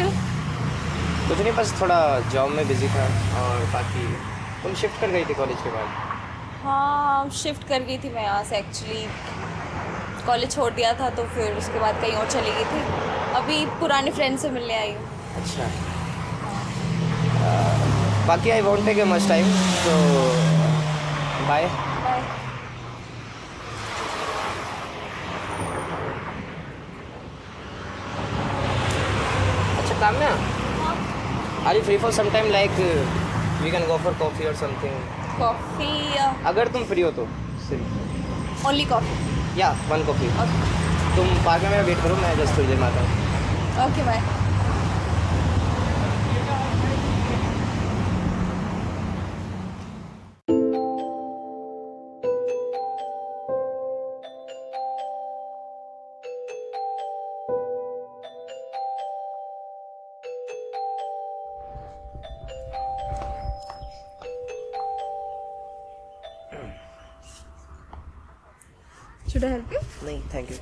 आजकल कुछ नहीं बस थोड़ा जॉब में बिज़ी था और बाकी तुम शिफ्ट कर गई थी कॉलेज के बाद? हाँ शिफ्ट कर गई थी मैं यहाँ से एक्चुअली कॉलेज छोड़ दिया था तो फिर उसके बाद कहीं और चली गई थी। अभी पुराने फ्रेंड से मिलने आई हूँ। अच्छा। बाकी I want take a much time तो बाय बाय ना? Are you free for some time like we can go for coffee और समथिंग कॉफ़ी अगर तुम फ्री हो तो सिर्फ़। ओनली कॉफ़ी या वन कॉफ़ी तुम पार्क में मेरा वेट करो मैं जस्ट थोड़ी देर में आता हूँ। Okay bye Should I help you? नहीं थैंक यू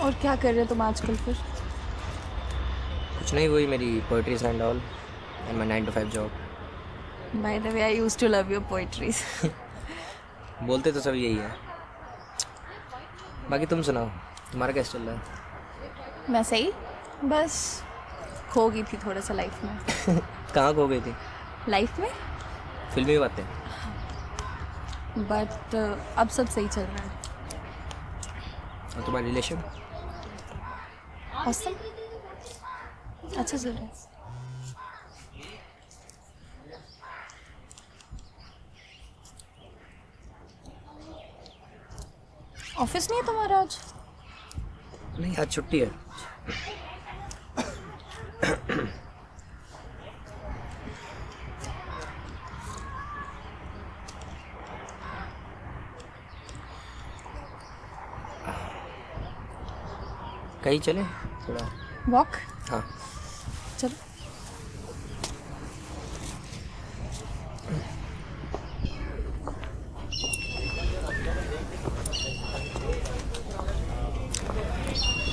और क्या कर रहे हो तुम आजकल फिर? कुछ नहीं वही मेरी poetries and all and my nine to five job by the way I used to love your poetries बोलते तो सब यही है। बाकी तुम सुनाओ तुम्हारा कैसे चल रहा है? मैं सही बस खो गई थी थोड़ा सा लाइफ में। कहाँ खो गई थी? लाइफ में? फिल्मी बातें। बट अब सब सही चल रहा है। और तुम्हारा रिलेशन औसम अच्छा चल रहा है। ऑफ़िस नहीं है तुम्हारा आज? नहीं आज छुट्टी है। कहीं चले? थोड़ा। वॉक हाँ चलो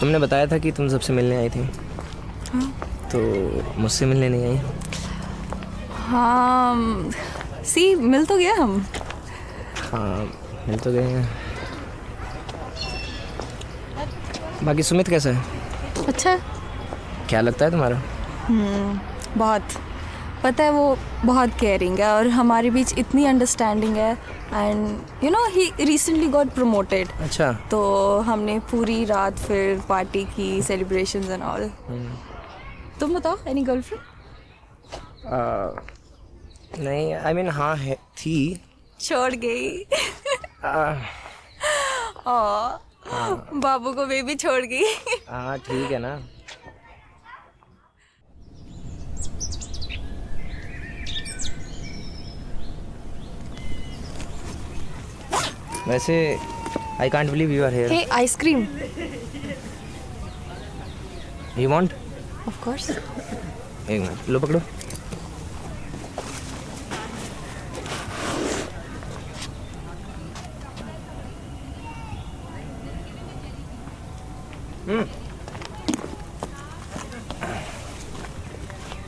तुमने बताया था कि तुम सबसे मिलने आई थी। हाँ। तो मुझसे मिलने नहीं आई? हाँ सी मिल तो गया हम। हाँ मिल तो गए हैं। बाकी सुमित कैसा है? अच्छा। क्या लगता है तुम्हारा? बहुत। पता है वो बहुत केयरिंग है और हमारे बीच इतनी अंडरस्टैंडिंग है and you know he recently got promoted अच्छा। तो हमने पूरी रात फिर पार्टी की सेलिब्रेशन एंड ऑल तुम बताओ एनी गर्लफ्रेंड नहीं आई मीन हाँ है थी। छोड़ गई। बाबू को बेबी छोड़ गई। हाँ ठीक है ना। वैसे I can't believe you are here hey ice cream you want of course एक मिनट लो पकड़ो।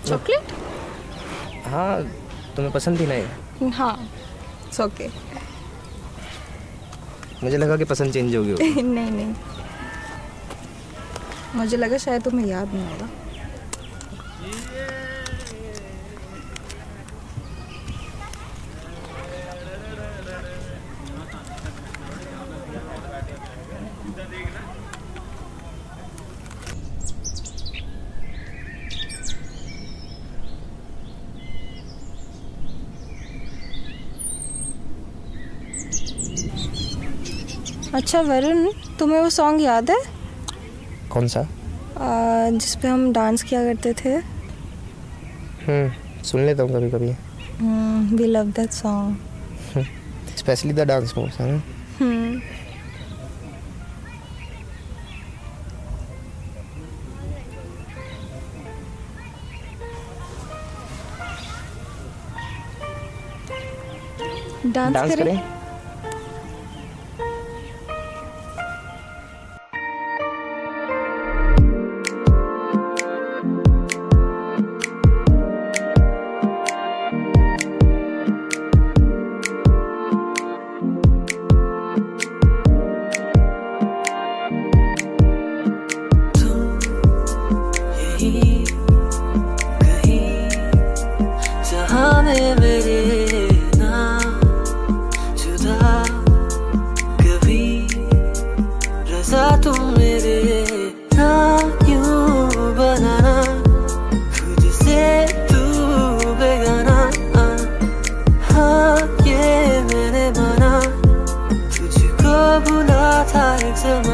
चॉकलेट? हाँ तुम्हें पसंद थी ना ये? हाँ इट्स ओके मुझे लगा कि पसंद चेंज हो होगी नहीं नहीं। मुझे लगा शायद तुम्हें याद नहीं होगा। अच्छा वरुण तुम्हें वो सॉन्ग याद है? कौन सा? आ, जिस पे हम डांस किया करते थे। हम्म सुन लेता हूँ कभी कभी we love that song specially the dance moves है ना? डांस डांस करें? करें? था एक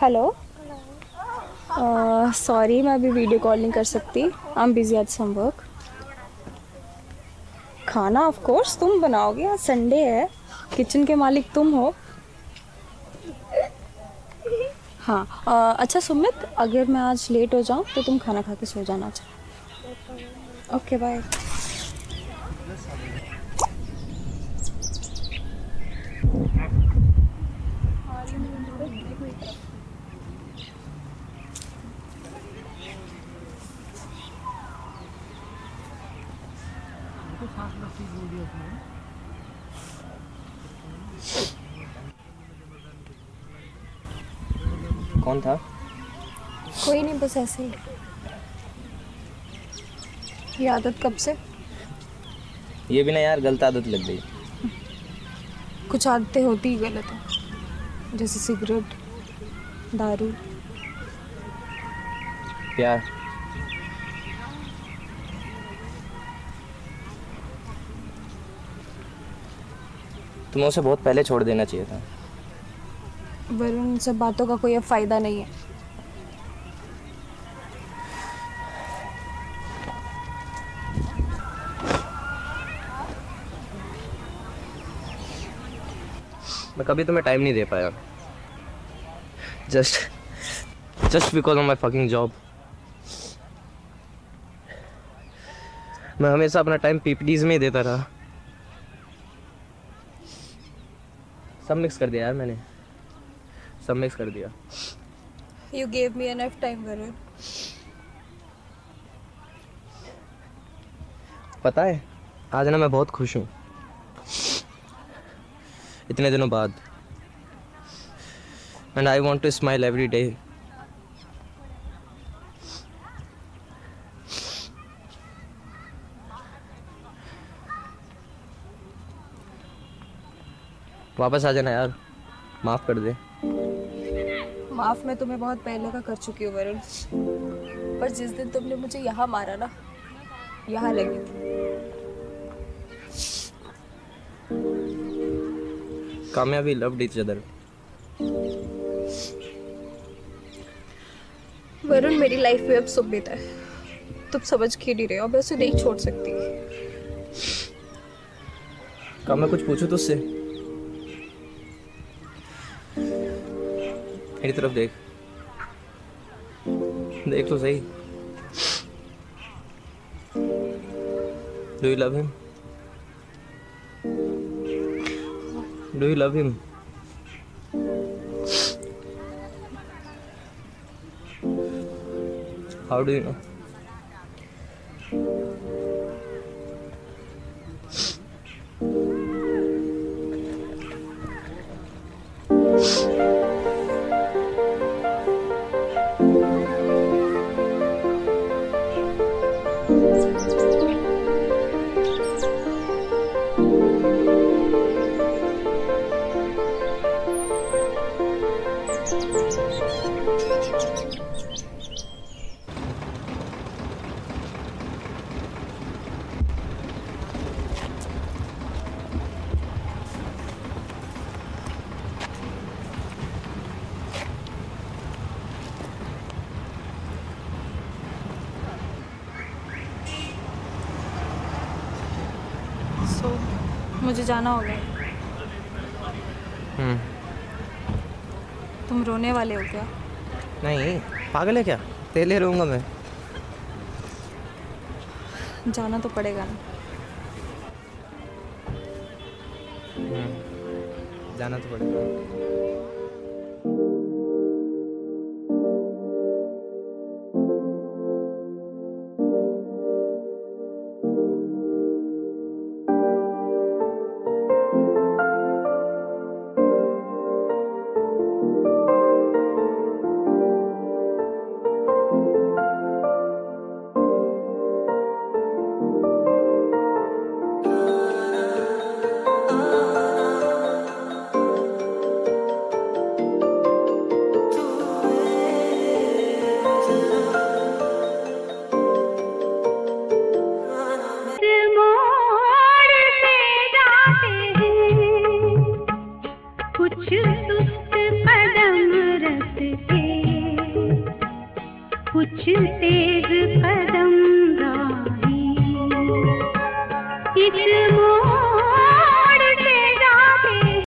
हेलो सॉरी मैं अभी वीडियो कॉल नहीं कर सकती. I am busy at some work खाना ऑफ़ कोर्स तुम बनाओगे. आज संडे है. किचन के मालिक तुम हो. हाँ अ, अच्छा सुमित अगर मैं आज लेट हो जाऊँ तो तुम खाना खा के सो जाना चाहिए ओके बाय कौन था? कोई नहीं बस ऐसे ही। ये आदत कब से? ये भी ना यार गलत आदत लग गई। कुछ आदतें होती ही गलत। हैं जैसे सिगरेट दारू। प्यार। तुम्हें उसे बहुत पहले छोड़ देना चाहिए था। वरुण सब बातों का कोई अब फ़ायदा नहीं है। मैं कभी तुम्हें टाइम नहीं दे पाया। Just just because of my fucking job मैं हमेशा अपना टाइम पीपीडीज में ही देता रहा। सब मिक्स कर दिया यार मैंने। सब मिक्स कर दिया। You gave me enough time Varun पता है आज ना मैं बहुत खुश हूँ। इतने दिनों बाद। And I want to smile every day वापस आ जाना यार। माफ़ कर दे। माफ़ मैं तुम्हें बहुत पहले का कर चुकी हूँ वरुण। पर जिस दिन तुमने मुझे यहाँ मारा ना यहाँ लगी थी। कामयाबी लव्ड each other वरुण मेरी लाइफ में अब सुमित है। तुम समझ क्यों नहीं रहे हो? मैं उसे नहीं छोड़ सकती। का मैं कुछ पूछूँ तुझसे मेरी तरफ़ देख। देख तो सही। Do you love him do you love him how do you know मुझे जाना होगा। हम्म। तुम रोने वाले हो क्या? नहीं पागल है क्या? तेले रोऊँगा मैं। जाना तो पड़ेगा ना। जाना तो पड़ेगा।